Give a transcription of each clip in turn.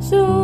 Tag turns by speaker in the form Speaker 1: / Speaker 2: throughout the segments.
Speaker 1: So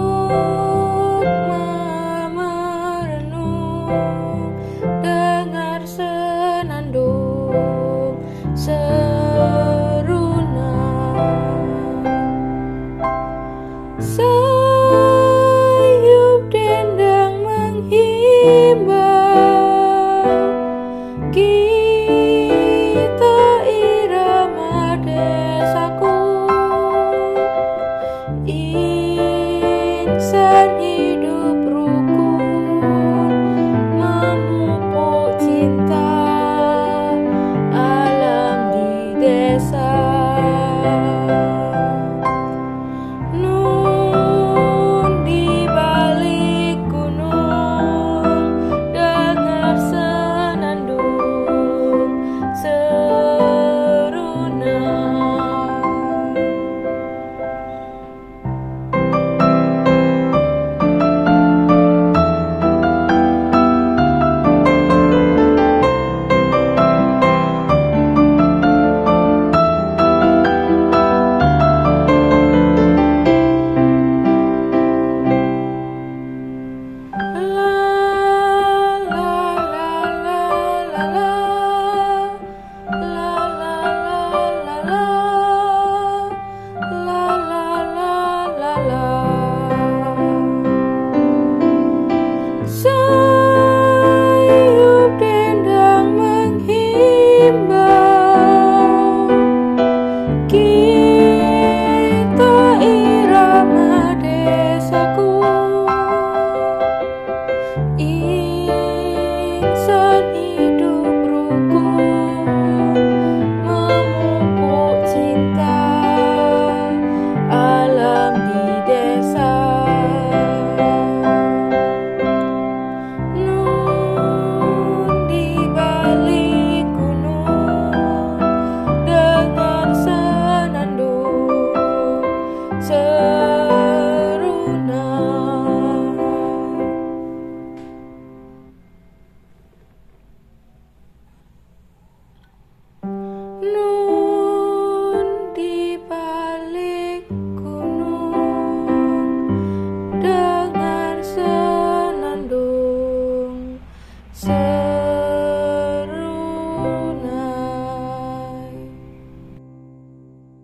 Speaker 1: So